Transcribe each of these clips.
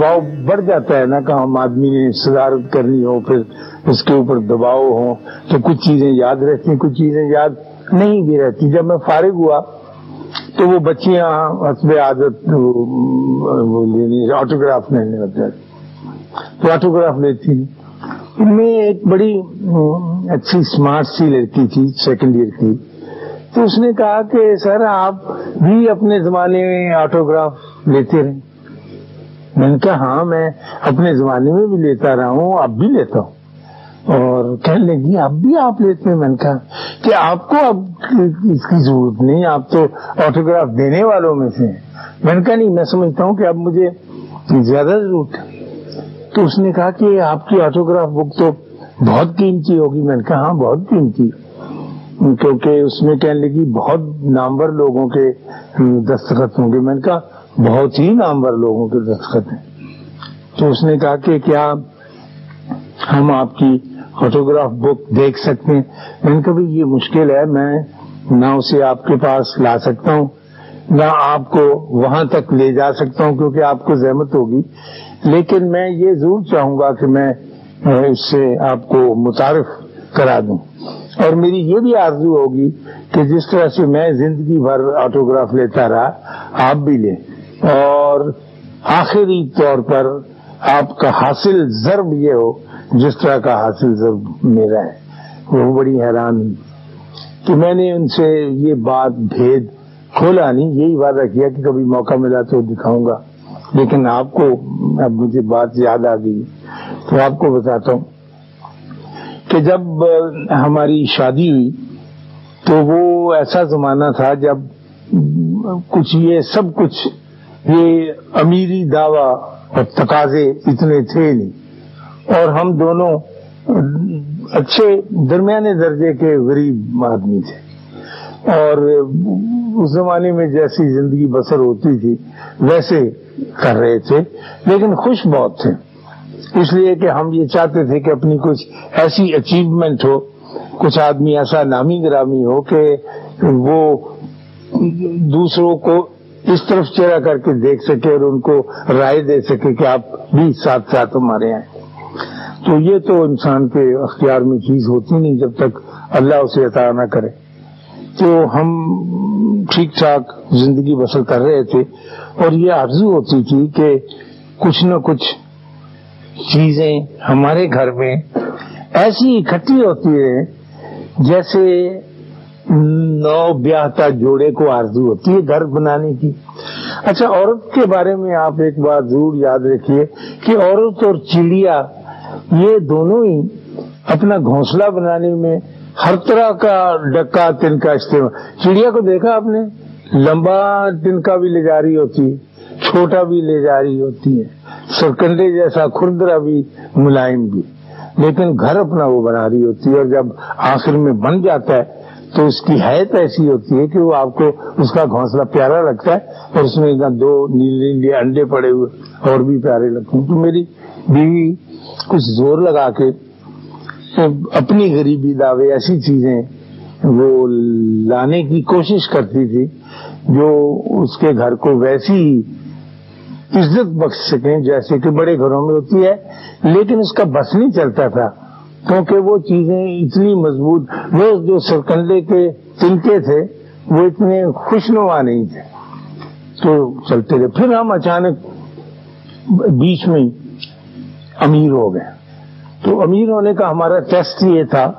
دباؤ بڑھ جاتا ہے نا، کہ ہم آدمی نے صدارت کرنی ہو، پھر اس کے اوپر دباؤ ہو، تو کچھ چیزیں یاد رہتی ہیں، کچھ چیزیں یاد نہیں بھی رہتی۔ جب میں فارغ ہوا، تو وہ بچیاں حسب عادت یعنی آٹوگراف لینے لگ تو آٹوگراف لیتی۔ ان میں ایک بڑی، اچھی اسمارٹ سی لڑکی تھی سیکنڈ ایئر کی۔ تو اس نے کہا کہ، سر، آپ بھی اپنے زمانے میں آٹوگراف لیتے رہے میں نے کہا ہاں میں اپنے زمانے میں بھی لیتا رہا ہوں، اب بھی لیتا ہوں۔ اور کہنے لگی، اب بھی آپ لیتے ہیں؟ میں نے کہا کہ آپ کو اب اس کی ضرورت نہیں، آپ تو آٹوگراف دینے والوں میں سے میں نے کہا، نہیں، میں سمجھتا ہوں کہ اب مجھے زیادہ ضرورت ہے۔ تو اس نے کہا کہ آپ کی آٹوگراف بک تو بہت قیمتی ہوگی۔ میں نے کہا ہاں بہت قیمتی۔ کیونکہ اس میں کہنے لگی، بہت نامور لوگوں کے دستخط ہوں گے۔ میں نے کہا بہت ہی نامور لوگوں کے دستخط ہیں۔ تو اس نے کہا کہ کیا ہم آپ کی فوٹوگراف بک دیکھ سکتے ہیں؟ میں نے کہا یہ مشکل ہے، میں نہ اسے آپ کے پاس لا سکتا ہوں، نہ آپ کو وہاں تک لے جا سکتا ہوں کیونکہ آپ کو زحمت ہوگی۔ لیکن میں یہ ضرور چاہوں گا کہ میں اس سے آپ کو متعارف کرا دوں۔ اور میری یہ بھی آرزو ہوگی کہ جس طرح سے میں زندگی بھر آٹوگراف لیتا رہا، آپ بھی لیں۔ اور آخری طور پر آپ کا حاصل ضرب یہ ہو، جس طرح کا حاصل ضرب میرا ہے، وہ بڑی حیران کہ میں نے ان سے یہ بات بھید کھولا نہیں، یہی وعدہ کیا کہ کبھی موقع ملا تو دکھاؤں گا۔ لیکن آپ کو، اب مجھے بات یاد آ گئی، تو آپ کو بتاتا ہوں کہ جب ہماری شادی ہوئی، تو وہ ایسا زمانہ تھا جب کچھ یہ سب کچھ یہ امیری دعوی اور تقاضے اتنے تھے نہیں۔ اور ہم دونوں اچھے درمیانے درجے کے غریب آدمی تھے۔ اور اس زمانے میں جیسی زندگی بسر ہوتی تھی، ویسے کر رہے تھے، لیکن خوش بہت تھے۔ اس لیے کہ ہم یہ چاہتے تھے کہ اپنی کچھ ایسی اچیومنٹ ہو، کچھ آدمی ایسا نامی گرامی ہو کہ وہ دوسروں کو اس طرف چہرہ کر کے دیکھ سکے اور ان کو رائے دے سکے کہ آپ بھی ساتھ ساتھ ہمارے ہیں۔ تو یہ تو انسان کے اختیار میں چیز ہوتی نہیں جب تک اللہ اسے عطا نہ کرے۔ تو ہم ٹھیک ٹھاک زندگی بسر کر رہے تھے اور یہ آرزو ہوتی تھی کہ کچھ نہ کچھ چیزیں ہمارے گھر میں ایسی اکٹھی ہوتی ہے جیسے نو بیاہتا جوڑے کو آرزو ہوتی ہے گھر بنانے کی۔ اچھا عورت کے بارے میں آپ ایک بات ضرور یاد رکھیے کہ عورت اور چڑیا یہ دونوں ہی اپنا گھونسلہ بنانے میں ہر طرح کا ڈکا تنکا استعمال۔ چڑیا کو دیکھا آپ نے؟ لمبا تنکا بھی لے جا رہی ہوتی ہے، چھوٹا بھی لے جا رہی ہوتی ہے سرکنڈے جیسا کھردرا بھی، ملائم بھی۔ لیکن گھر اپنا وہ بنا رہی ہوتی ہے اور جب آخر میں بن جاتا ہے تو اس کی حیت ایسی ہوتی ہے کہ وہ آپ کو اس کا گھونسلہ پیارا لگتا ہے اور اس میں دو نیلے نیلے انڈے پڑے ہوئے اور بھی پیارے لگتے ہیں۔ تو میری بیوی کچھ زور لگا کے اپنی غریبی دعوے ایسی چیزیں وہ لانے کی کوشش کرتی تھی جو اس کے گھر کو ویسی عزت بخش سکیں جیسے کہ بڑے گھروں میں ہوتی ہے، لیکن اس کا بس نہیں چلتا تھا۔ کیونکہ وہ چیزیں اتنی مضبوط، وہ جو سرکنڈے کے تنکے تھے، وہ اتنے خوشنما نہیں تھے۔ تو چلتے رہے۔ پھر ہم اچانک بیچ میں امیر ہو گئے۔ تو امیر ہونے کا ہمارا ٹیسٹ یہ تھا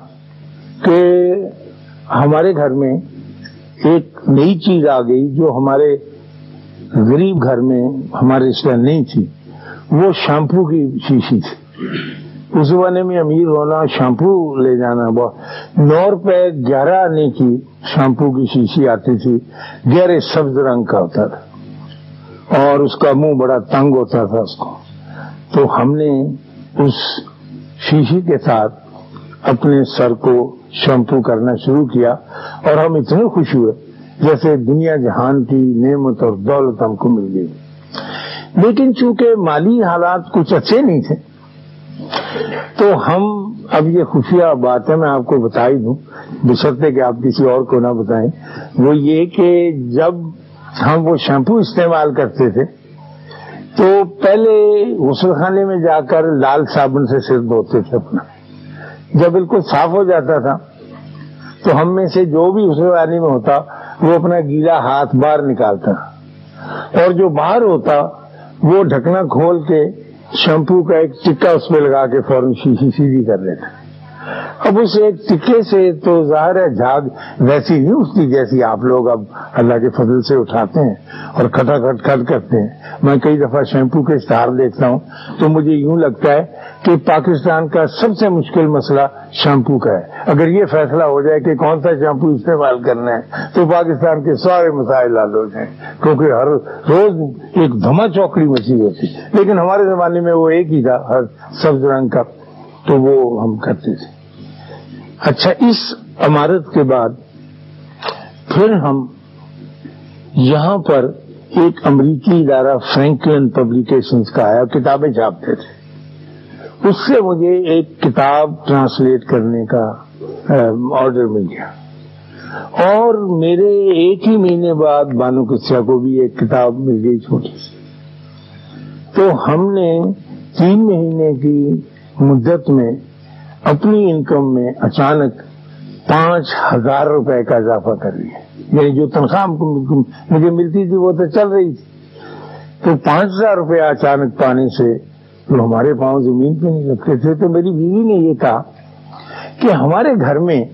کہ ہمارے گھر میں ایک نئی چیز آ گئی جو ہمارے غریب گھر میں ہمارے رشتہ نہیں تھی۔ وہ شیمپو کی شیشی تھی۔ اس زمانے میں امیر ہونا شیمپو لے جانا بہت نو روپے گیارہ آنے کی شیمپو کی شیشی آتی تھی گہرے سبز رنگ کا ہوتا تھا۔ اور اس کا منہ بڑا تنگ ہوتا تھا اس کو۔ تو ہم نے اس شیشی کے ساتھ اپنے سر کو شیمپو کرنا شروع کیا اور ہم اتنے خوش ہوئے جیسے دنیا جہان کی نعمت اور دولت ہم کو مل گئی۔ لیکن چونکہ مالی حالات کچھ اچھے نہیں تھے تو ہم اب یہ خفیہ بات ہے میں آپ کو بتا ہی دوں بشرتے کہ آپ کسی اور کو نہ بتائیں۔ وہ یہ کہ جب ہم وہ شیمپو استعمال کرتے تھے، تو پہلے غسل خانے میں جا کر لال صابن سے سر دھوتے تھے اپنا۔ جب بالکل صاف ہو جاتا تھا، تو ہم میں سے جو بھی غسل خانے میں ہوتا، وہ اپنا گیلا ہاتھ باہر نکالتا۔ اور جو باہر ہوتا، وہ ڈھکنا کھول کے شیمپو کا ایک ٹکا اس میں لگا کے فوراً شیشی سیدھی کر لیتا اب اس ایک ٹکے سے تو ظاہر ہے جھاگ ویسی نہیں اٹھتی جیسی آپ لوگ اب اللہ کے فضل سے اٹھاتے ہیں اور کھٹا کھٹ کھٹ کرتے ہیں۔ میں کئی دفعہ شیمپو کے اشتہار دیکھتا ہوں تو مجھے یوں لگتا ہے کہ پاکستان کا سب سے مشکل مسئلہ شیمپو کا ہے۔ اگر یہ فیصلہ ہو جائے کہ کون سا شیمپو استعمال کرنا ہے تو پاکستان کے سارے مسائل حل ہو جائیں۔ کیونکہ ہر روز ایک دھما چوکڑی مچھی ہوتی لیکن ہمارے زمانے میں وہ ایک ہی تھا، ہر سبز رنگ کا، تو وہ ہم کرتے تھے۔ اچھا اس عمارت کے بعد پھر ہم یہاں پر ایک امریکی ادارہ فرینکلن پبلیکیشنز کا آیا، کتابیں چھاپتے تھے۔ اس سے مجھے ایک کتاب ٹرانسلیٹ کرنے کا آرڈر مل گیا۔ اور میرے ایک ہی مہینے بعد بانو کسیا کو بھی ایک کتاب مل گئی چھوٹی سی۔ تو ہم نے تین مہینے کی مدت میں اپنی انکم میں اچانک پانچ ہزار روپے کا اضافہ کر لیا یعنی جو تنخواہ مجھے ملتی تھی وہ تو چل رہی تھی۔ تو پانچ ہزار روپے اچانک پانے سے تو ہمارے پاؤں زمین پہ نہیں لگتے تھے۔ تو میری بیوی نے یہ کہا کہ ہمارے گھر میں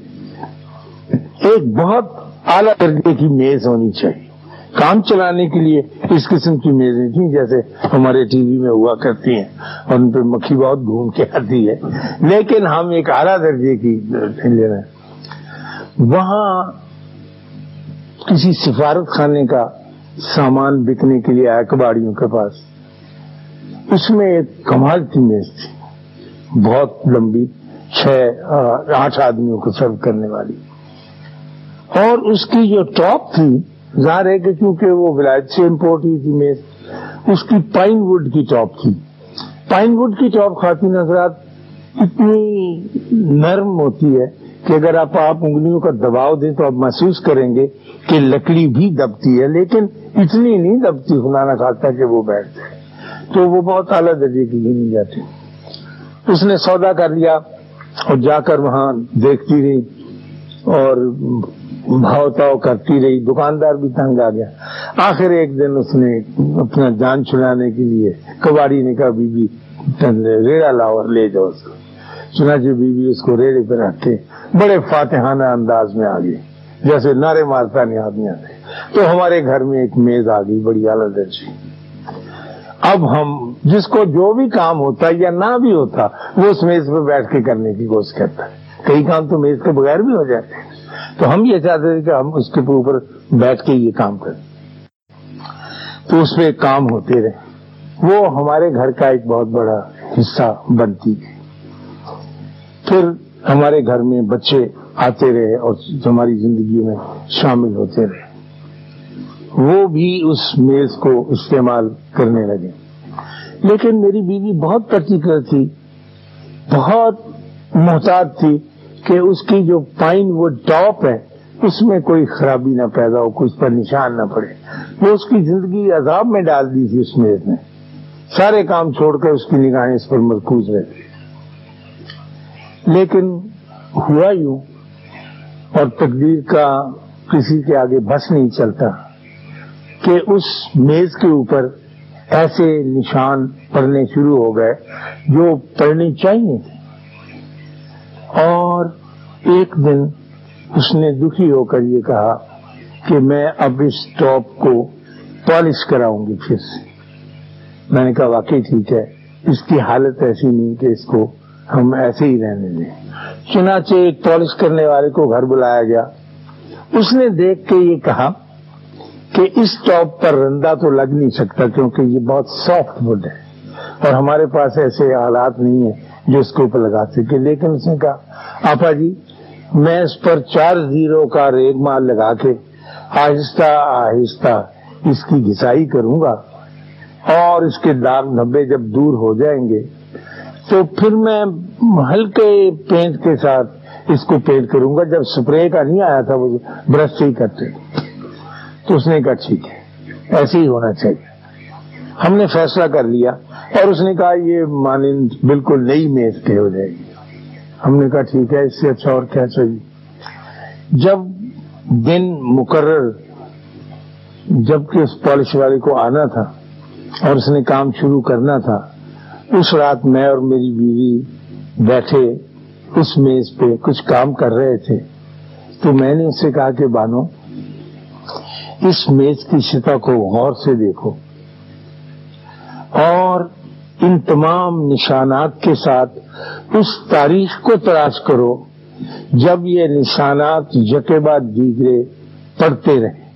ایک بہت اعلیٰ درجے کی میز ہونی چاہیے۔ کام چلانے کے لیے اس قسم کی میزیں تھیں جیسے ہمارے ٹی وی میں ہوا کرتی ہیں اور ان پہ مکھی بہت گھوم کے آتی ہے۔ لیکن ہم ایک اعلیٰ درجے کی لے رہے ہیں۔ وہاں کسی سفارت خانے کا سامان بکنے کے لیے آیا کباڑیوں کے پاس۔ اس میں ایک کمال کی میز تھی۔ بہت لمبی، چھ، آٹھ آدمیوں کو سرو کرنے والی۔ اور اس کی جو ٹاپ تھی ظاہر ہے کہ کیونکہ وہ ولایت سے امپورٹ ہوئی تھی میز اس کی پائن وڈ کی ٹاپ تھی۔ پائن وڈ کی ٹاپ خاطی حضرات اتنی نرم ہوتی ہے کہ اگر آپ آپ انگلیوں کا دباؤ دیں تو آپ محسوس کریں گے کہ لکڑی بھی دبتی ہے، لیکن اتنی نہیں دبتی، خدا نہ کھاتا کہ وہ بیٹھتے تو وہ بہت اعلیٰ درجے کی گنی جاتی۔ اس نے سودا کر لیا اور جا کر وہاں دیکھتی رہی اور بھاؤ تاؤ کرتی رہی، دکاندار بھی تنگ آ گیا۔ آخر ایک دن اس نے اپنا جان چھڑانے کے لیے کباڑی نے کہا بی بی ریڑا لاؤ اور لے جاؤ اس کو۔ چنانچہ بی بی اس کو ریڑے پہ رکھتے بڑے فاتحانہ انداز میں آ گئی، جیسے نعرے مارتا نہیں آدمی آتے۔ تو ہمارے گھر میں ایک میز آ گئی، بڑی اعلیٰ درجی اب ہم جس کو جو بھی کام ہوتا یا نہ بھی ہوتا، وہ اس میز پہ بیٹھ کے کرنے کی کوشش کرتا ہے۔ کئی کام تو میز کے بغیر بھی ہو جاتے ہیں۔ تو ہم یہ چاہتے تھے کہ ہم اس کے اوپر بیٹھ کے یہ کام کریں۔ تو اس پہ کام ہوتے رہے۔ وہ ہمارے گھر کا ایک بہت بڑا حصہ بنتی ہے۔ پھر ہمارے گھر میں بچے آتے رہے اور ہماری زندگی میں شامل ہوتے رہے۔ وہ بھی اس میز کو استعمال کرنے لگے۔ لیکن میری بیوی بہت پرٹیکولر تھی، بہت محتاط تھی۔ کہ اس کی جو پائن وہ ٹاپ ہے، اس میں کوئی خرابی نہ پیدا ہو کچھ پر نشان نہ پڑے۔ وہ اس کی زندگی عذاب میں ڈال دی تھی اس میز نے۔ سارے کام چھوڑ کر اس کی نگاہیں اس پر مرکوز رہتی لیکن ہوا یوں، اور تقدیر کا کسی کے آگے بس نہیں چلتا کہ اس میز کے اوپر ایسے نشان پڑنے شروع ہو گئے جو پڑھنے چاہیے تھے۔ اور ایک دن اس نے دکھی ہو کر یہ کہا کہ میں اب اس ٹاپ کو پالش کراؤں گی پھر سے۔ میں نے کہا، واقعی ٹھیک ہے، اس کی حالت ایسی نہیں کہ اس کو ہم ایسے ہی رہنے دیں۔ چنانچہ ایک پالش کرنے والے کو گھر بلایا گیا۔ اس نے دیکھ کے یہ کہا کہ اس ٹاپ پر رندا تو لگ نہیں سکتا کیونکہ یہ بہت سافٹ وڈ ہے اور ہمارے پاس ایسے حالات نہیں ہیں۔ جو اس کے اوپر لگا سکے۔ لیکن اس نے کہا، آپا جی میں اس پر چار زیرو کا ریگ مال لگا کے آہستہ آہستہ اس کی گھسائی کروں گا اور اس کے داغ دھبے جب دور ہو جائیں گے، تو پھر میں ہلکے پینٹ کے ساتھ اس کو پینٹ کروں گا۔ جب سپرے کا نہیں آیا تھا وہ برش سے ہی کرتے تو اس نے کہا، ٹھیک ہے، ایسے ہی ہونا چاہیے۔ ہم نے فیصلہ کر لیا اور اس نے کہا یہ مانند بالکل نئی میز کے ہو جائے گی۔ ہم نے کہا ٹھیک ہے، اس سے اچھا اور کیا چاہیے؟ جب دن مقرر، جبکہ اس پالش والے کو آنا تھا اور اس نے کام شروع کرنا تھا، اس رات میں اور میری بیوی بیٹھے اس میز پہ کچھ کام کر رہے تھے، تو میں نے اس سے کہا کہ بانو، اس میز کی سطح کو غور سے دیکھو۔ اور ان تمام نشانات کے ساتھ اس تاریخ کو تلاش کرو جب یہ نشانات یکے بعد دیگرے پڑتے رہے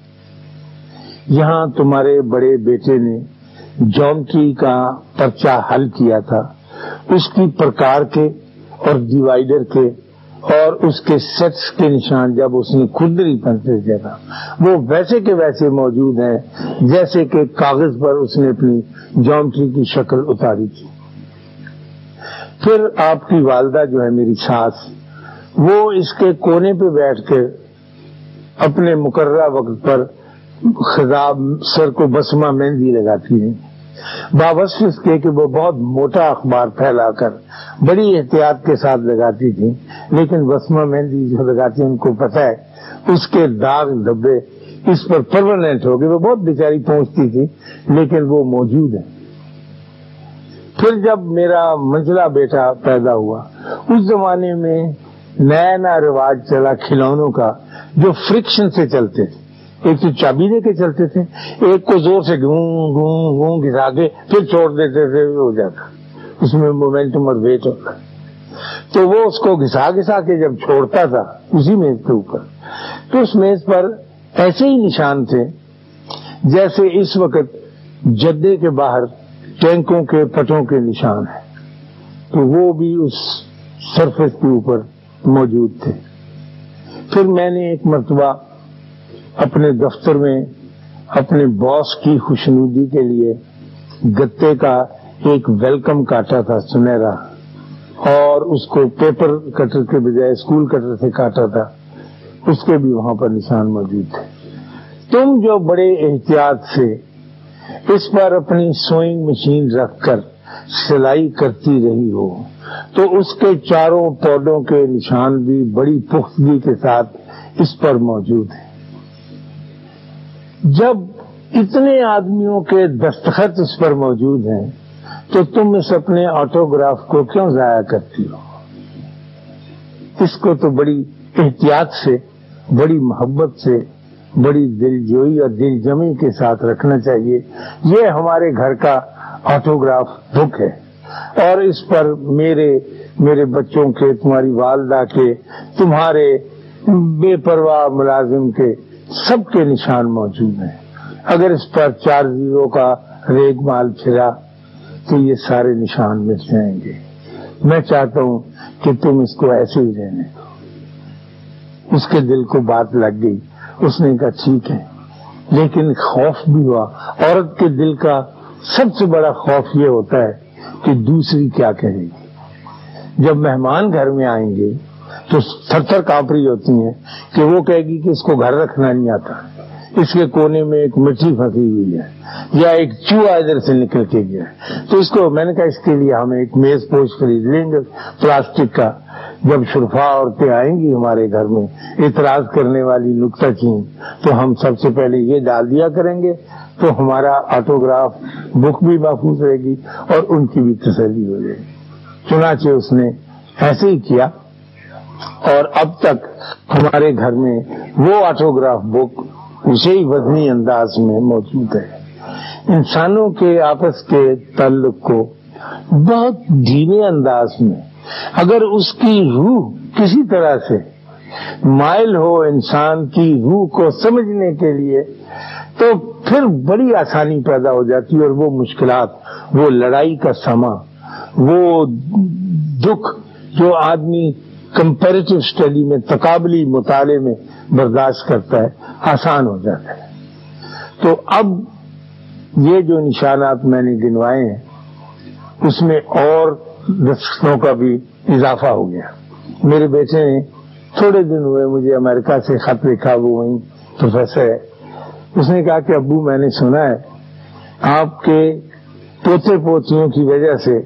یہاں تمہارے بڑے بیٹے نے جومٹری کا پرچہ حل کیا تھا۔ اس کی پرکار کے اور ڈیوائڈر کے اور اس کے سیٹس کے نشان جب اس نے کھدری پنسے دیا تھا وہ ویسے کے ویسے موجود ہیں، جیسے کہ کاغذ پر اس نے اپنی جومٹری کی شکل اتاری تھی۔ پھر آپ کی والدہ جو ہے میری ساس، وہ اس کے کونے پہ بیٹھ کے اپنے مقررہ وقت پر خزاب سر کو بسما مہندی لگاتی ہیں بابس اس کے کہ وہ بہت موٹا اخبار پھیلا کر بڑی احتیاط کے ساتھ لگاتی تھی، لیکن بسما مہندی جو لگاتی ان کو پتہ ہے، اس کے داغ دھبے اس پر پرماننٹ ہو گئے۔ وہ بہت بیچاری پہنچتی تھی، لیکن وہ موجود ہے پھر جب میرا منزلہ بیٹا پیدا ہوا، اس زمانے میں نیا نیا رواج چلا کھلونوں کا جو فرکشن سے چلتے تھے۔ ایک تو چابی دے کے چلتے تھے، ایک کو زور سے گھوں گھوں گھوں گھسا کے پھر چھوڑ دیتے تھے ہو جاتا۔ اس میں مومنٹم اور ویٹ ہوتا۔ تو وہ اس کو گھسا گھسا کے جب چھوڑتا تھا، اسی میز کے اوپر۔ تو اس میز پر ایسے ہی نشان تھے، جیسے اس وقت جدے کے باہر ٹینکوں کے پٹوں کے نشان ہیں۔ تو وہ بھی اس سرفیس کے اوپر موجود تھے۔ پھر میں نے ایک مرتبہ اپنے دفتر میں، اپنے باس کی خوشنودی کے لیے گتے کا ایک ویلکم کاٹا تھا، سنہرا، اور اس کو پیپر کٹر کے بجائے، اسکول کٹر سے کاٹا تھا۔ اس کے بھی وہاں پر نشان موجود تھے۔ تم جو بڑے احتیاط سے اس پر اپنی سوئنگ مشین رکھ کر سلائی کرتی رہی ہو، تو اس کے چاروں پودوں کے نشان بھی بڑی پختگی کے ساتھ اس پر موجود ہیں۔ جب اتنے آدمیوں کے دستخط اس پر موجود ہیں، تو تم اس اپنے آٹوگراف کو کیوں ضائع کرتی ہو؟ اس کو تو بڑی احتیاط سے، بڑی محبت سے، بڑی دل جوئی اور دل جمی کے ساتھ رکھنا چاہیے۔ یہ ہمارے گھر کا آٹوگراف بک ہے۔ اور اس پر میرے میرے بچوں کے، تمہاری والدہ کے، تمہارے بے پرواہ ملازم کے سب کے نشان موجود ہیں۔ اگر اس پر چار زیرو کا ریگ مال پھرا تو یہ سارے نشان مل جائیں گے۔ میں چاہتا ہوں کہ تم اس کو ایسے ہی رہنے۔ دو اس کے دل کو بات لگ گئی۔ اس نے کہا، ٹھیک ہے۔ لیکن خوف بھی ہوا۔ عورت کے دل کا سب سے بڑا خوف یہ ہوتا ہے کہ دوسری کیا کہے گی۔ جب مہمان گھر میں آئیں گے تو تھر تھر کانپ رہی ہوتی ہیں کہ وہ کہے گی کہ اس کو گھر رکھنا نہیں آتا۔ اس کے کونے میں ایک مٹھی پھنسی ہوئی ہے یا ایک چوہا ادھر سے نکل کے گیا۔ تو اس کو میں نے کہا اس کے لیے ہم ایک میز پوچھ خرید لیں گے۔ پلاسٹک کا جب شرفا عورتیں آئیں گی ہمارے گھر میں اعتراض کرنے والی نکتہ چین، تو ہم سب سے پہلے یہ ڈال دیا کریں گے۔ تو ہمارا آٹوگراف بک بھی محفوظ رہے گی اور ان کی بھی تسلی ہو جائے گی۔ چنانچہ اس نے ایسے ہی کیا۔ اور اب تک ہمارے گھر میں وہ آٹوگراف بک اسی وزنی انداز میں موجود ہے۔ انسانوں کے آپس کے تعلق کو بہت دھیمے انداز میں اگر اس کی روح کسی طرح سے مائل ہو انسان کی روح کو سمجھنے کے لیے، تو پھر بڑی آسانی پیدا ہو جاتی ہے اور وہ مشکلات، وہ لڑائی کا سما وہ دکھ جو آدمی کمپیریٹو اسٹڈی میں، تقابلی مطالعے میں برداشت کرتا ہے، آسان ہو جاتا ہے۔ تو اب یہ جو نشانات میں نے گنوائے ہیں، اس میں اور دستوں کا بھی اضافہ ہو گیا۔ میرے بیٹے نے تھوڑے دن ہوئے مجھے امریکہ سے خط لکھا، وہ وہیں پروفیسر ہے۔ اس نے کہا کہ ابو، میں نے سنا ہے، آپ کے پوتے پوتیوں کی وجہ سے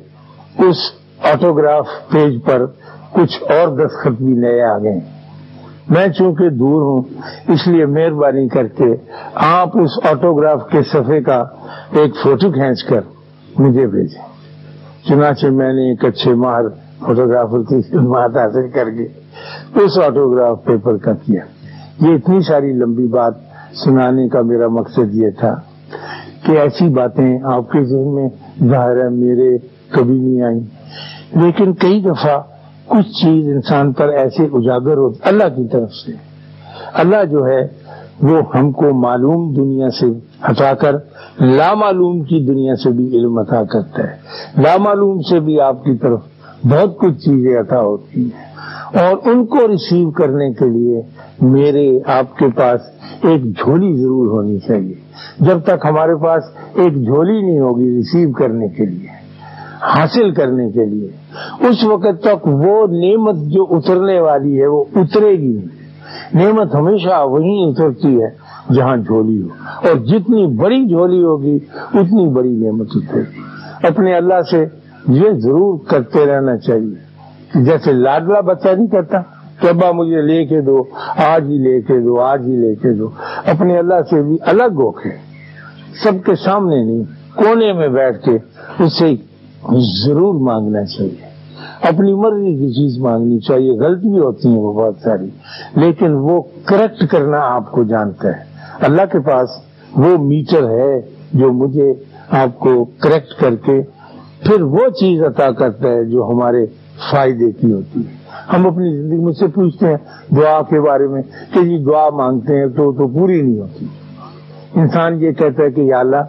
اس آٹوگراف پیج پر کچھ اور دستخط بھی نئے آ گئے۔ میں چونکہ دور ہوں، اس لیے مہربانی کر کے آپ اس آٹوگراف کے صفحے کا ایک فوٹو کھینچ کر مجھے بھیجیں۔ چنانچہ میں نے ایک اچھے ماہر فوٹوگرافر کی خدمات حاصل کر کے اس آٹوگراف پیپر کا کیا۔ یہ اتنی ساری لمبی بات سنانے کا میرا مقصد یہ تھا کہ ایسی باتیں آپ کے ذہن میں ظاہر ہے میرے کبھی نہیں آئی لیکن کئی دفعہ کچھ چیز انسان پر ایسے اجاگر ہو اللہ کی طرف سے۔ اللہ جو ہے، وہ ہم کو معلوم دنیا سے ہٹا کر، لامعلوم کی دنیا سے بھی علم عطا کرتا ہے۔ لامعلوم سے بھی آپ کی طرف بہت کچھ چیزیں عطا ہوتی ہیں۔ اور ان کو ریسیو کرنے کے لیے میرے آپ کے پاس ایک جھولی ضرور ہونی چاہیے۔ جب تک ہمارے پاس ایک جھولی نہیں ہوگی ریسیو کرنے کے لیے۔ حاصل کرنے کے لیے۔ اس وقت تک وہ نعمت جو اترنے والی ہے وہ اترے گی۔ نہیں نعمت ہمیشہ وہیں اترتی ہے جہاں جھولی ہو۔ اور جتنی بڑی جھولی ہوگی، اتنی بڑی نعمت اترے گی۔ اپنے اللہ سے یہ ضرور کرتے رہنا چاہیے۔ جیسے لاڈلا بچہ نہیں کرتا، کہ ابا مجھے لے کے دو، آج ہی لے کے دو، آج ہی لے کے دو۔ اپنے اللہ سے بھی الگ ہو کے، سب کے سامنے نہیں، کونے میں بیٹھ کے اس سے ضرور مانگنا چاہیے۔ اپنی مرضی کی چیز مانگنی چاہیے غلطی ہوتی ہیں وہ بہت ساری۔ لیکن وہ کریکٹ کرنا آپ کو جانتا ہے۔ اللہ کے پاس وہ میٹر ہے جو مجھے آپ کو کریکٹ کر کے پھر وہ چیز عطا کرتا ہے جو ہمارے فائدے کی ہوتی ہے۔ ہم اپنی زندگی مجھ سے پوچھتے ہیں دعا کے بارے میں کہ جی دعا مانگتے ہیں تو تو پوری نہیں ہوتی۔ انسان یہ کہتا ہے کہ یا اللہ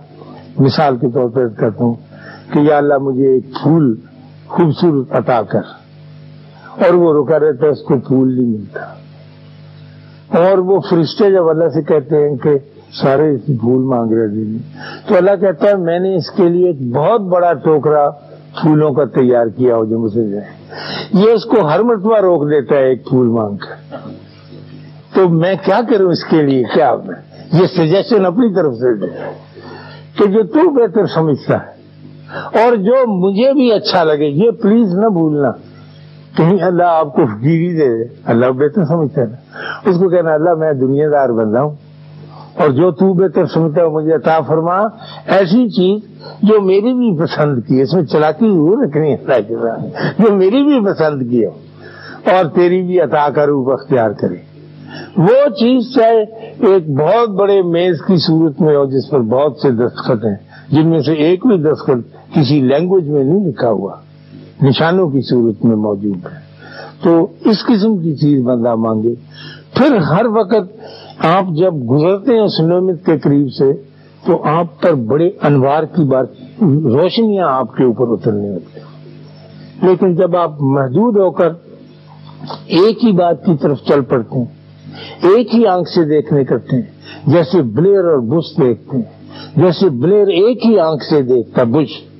مثال کے طور پر کہتا ہوں۔ کہ یا اللہ مجھے ایک پھول خوبصورت عطا کر۔ اور وہ رکا رہتا ہے، اس کو پھول نہیں ملتا۔ اور وہ فرشتے جب اللہ سے کہتے ہیں کہ سارے پھول مانگ رہے دن تو اللہ کہتا ہے، میں نے اس کے لیے ایک بہت بڑا ٹوکرا پھولوں کا تیار کیا ہو، جو مجھے جائے یہ اس کو ہر مرتبہ روک دیتا ہے، ایک پھول مانگ کر۔ تو میں کیا کروں اس کے لیے؟ کیا میں؟ یہ سجیشن اپنی طرف سے دے۔ کہ جو تو بہتر سمجھتا ہے۔ اور جو مجھے بھی اچھا لگے، یہ پلیز نہ بھولنا۔ کہیں اللہ آپ کو فکیری دے دے۔ اللہ بہتر سمجھتا ہے نا۔ اس کو کہنا، اللہ میں دنیا دار بندہ ہوں۔ اور جو تو بہتر سمجھتا ہے مجھے عطا فرما۔ ایسی چیز جو میری بھی پسند کی اس میں چلاکی ضرور رکھنی اللہ کے ساتھ جو میری بھی پسند کی ہو۔ اور تیری بھی عطا کا روپ اختیار کرے۔ وہ چیز چاہے ایک بہت بڑے میز کی صورت میں ہو، جس پر بہت سے دستخط ہیں۔ جن میں سے ایک بھی دستخط کسی لینگویج میں نہیں لکھا ہوا، نشانوں کی صورت میں موجود ہے۔ تو اس قسم کی چیز بندہ مانگے۔ پھر ہر وقت آپ جب گزرتے ہیں اس نعمت کے قریب سے، تو آپ پر بڑے انوار کی بات، روشنیاں آپ کے اوپر اترنے ہوتے ہیں۔ لیکن جب آپ محدود ہو کر ایک ہی بات کی طرف چل پڑتے ہیں، ایک ہی آنکھ سے دیکھنے کرتے ہیں، جیسے بلیر اور بش دیکھتے ہیں، جیسے بلیر ایک ہی آنکھ سے دیکھتا، بش۔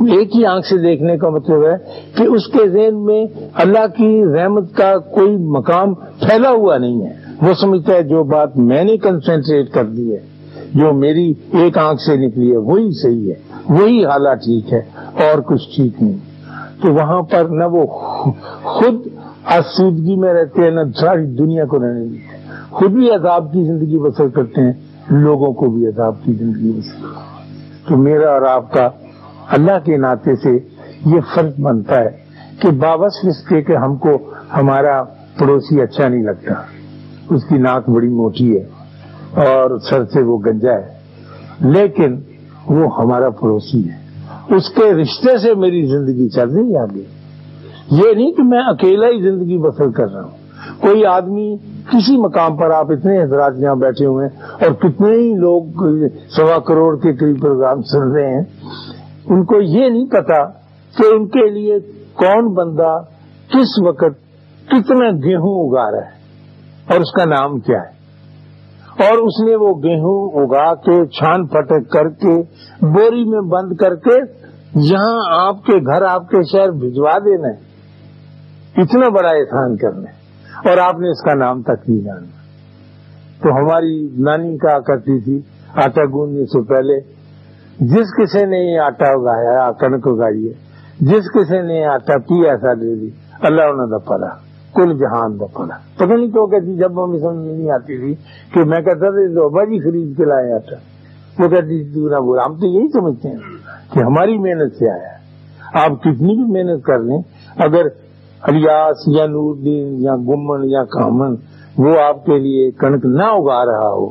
ایک ہی آنکھ سے دیکھنے کا مطلب ہے کہ اس کے ذہن میں اللہ کی رحمت کا کوئی مقام پھیلا ہوا نہیں ہے۔ وہ سمجھتا ہے جو بات میں نے کنسنٹریٹ کر دی ہے، جو میری ایک آنکھ سے نکلی ہے، وہی صحیح ہے، وہی حالات ٹھیک ہے، اور کچھ ٹھیک نہیں۔ تو وہاں پر نہ وہ خود آسودگی میں رہتے ہیں، نہ ساری دنیا کو رہنے دیتے ہیں۔ خود بھی عذاب کی زندگی بسر کرتے ہیں، لوگوں کو بھی عذاب کی زندگی بسر کرتے ہیں۔ تو میرا اور آپ کا اللہ کے ناطے سے یہ فرق بنتا ہے کہ باوس اس کے کہ ہم کو ہمارا پڑوسی اچھا نہیں لگتا۔ اس کی ناک بڑی موٹی ہے اور سر سے وہ گنجا ہے، لیکن وہ ہمارا پڑوسی ہے۔ اس کے رشتے سے میری زندگی چل رہی آگے۔ یہ نہیں کہ میں اکیلا ہی زندگی بسر کر رہا ہوں۔ کوئی آدمی کسی مقام پر آپ اتنے حضرات یہاں بیٹھے ہوئے ہیں اور کتنے ہی لوگ سوا کروڑ کے قریب پروگرام سن رہے ہیں۔ ان کو یہ نہیں پتا کہ ان کے لیے کون بندہ کس وقت کتنا گیہوں اگا رہا ہے اور اس کا نام کیا ہے۔ اور اس نے وہ گیہوں اگا کے چھان پھٹک کر کے بوری میں بند کر کے یہاں آپ کے گھر، آپ کے شہر بھجوا دینا ہے۔ اتنا بڑا احسان کرنا ہے۔ اور آپ نے اس کا نام تک نہیں جانا۔ تو ہماری نانی کہا کرتی تھی آٹا گوندنے سے پہلے جس کسی نے یہ آٹا اگایا، کنک اگائی ہے، جس کسی نے یہ آٹا پی ایسا دے دی، اللہ انہوں نے پڑا کل جہان کا پڑا پتہ نہیں تو کہتی جی جب ہمیں سمجھ نہیں آتی تھی کہ میں کہتا تھا ابا جی خرید کے لائے آٹا۔ وہ کہتی تھی نہ بولا ہم تو یہی سمجھتے ہیں کہ ہماری محنت سے آیا ہے۔ آپ کتنی بھی محنت کر لیں، اگر الیاس یا نور دین یا گمن یا کامن وہ آپ کے لیے کنک نہ اگا رہا ہو،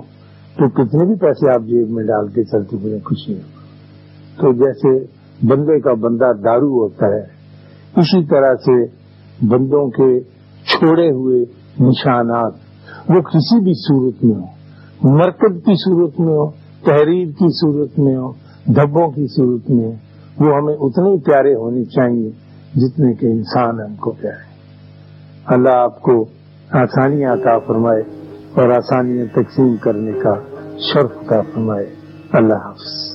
تو کتنے بھی پیسے آپ جیب میں ڈال کے چلتے پڑے خوشی ہو تو جیسے بندے کا بندہ دارو ہوتا ہے، اسی طرح سے بندوں کے چھوڑے ہوئے نشانات، وہ کسی بھی صورت میں ہو مرکب کی صورت میں ہو تحریر کی صورت میں ہو دھبوں کی صورت میں ہو وہ ہمیں اتنے پیارے ہونے چاہیے جتنے کہ انسان ہم کو پیارے۔ اللہ آپ کو آسانیاں عطا فرمائے اور آسانیاں تقسیم کرنے کا شرف کا فرمائے۔ اللہ حافظ۔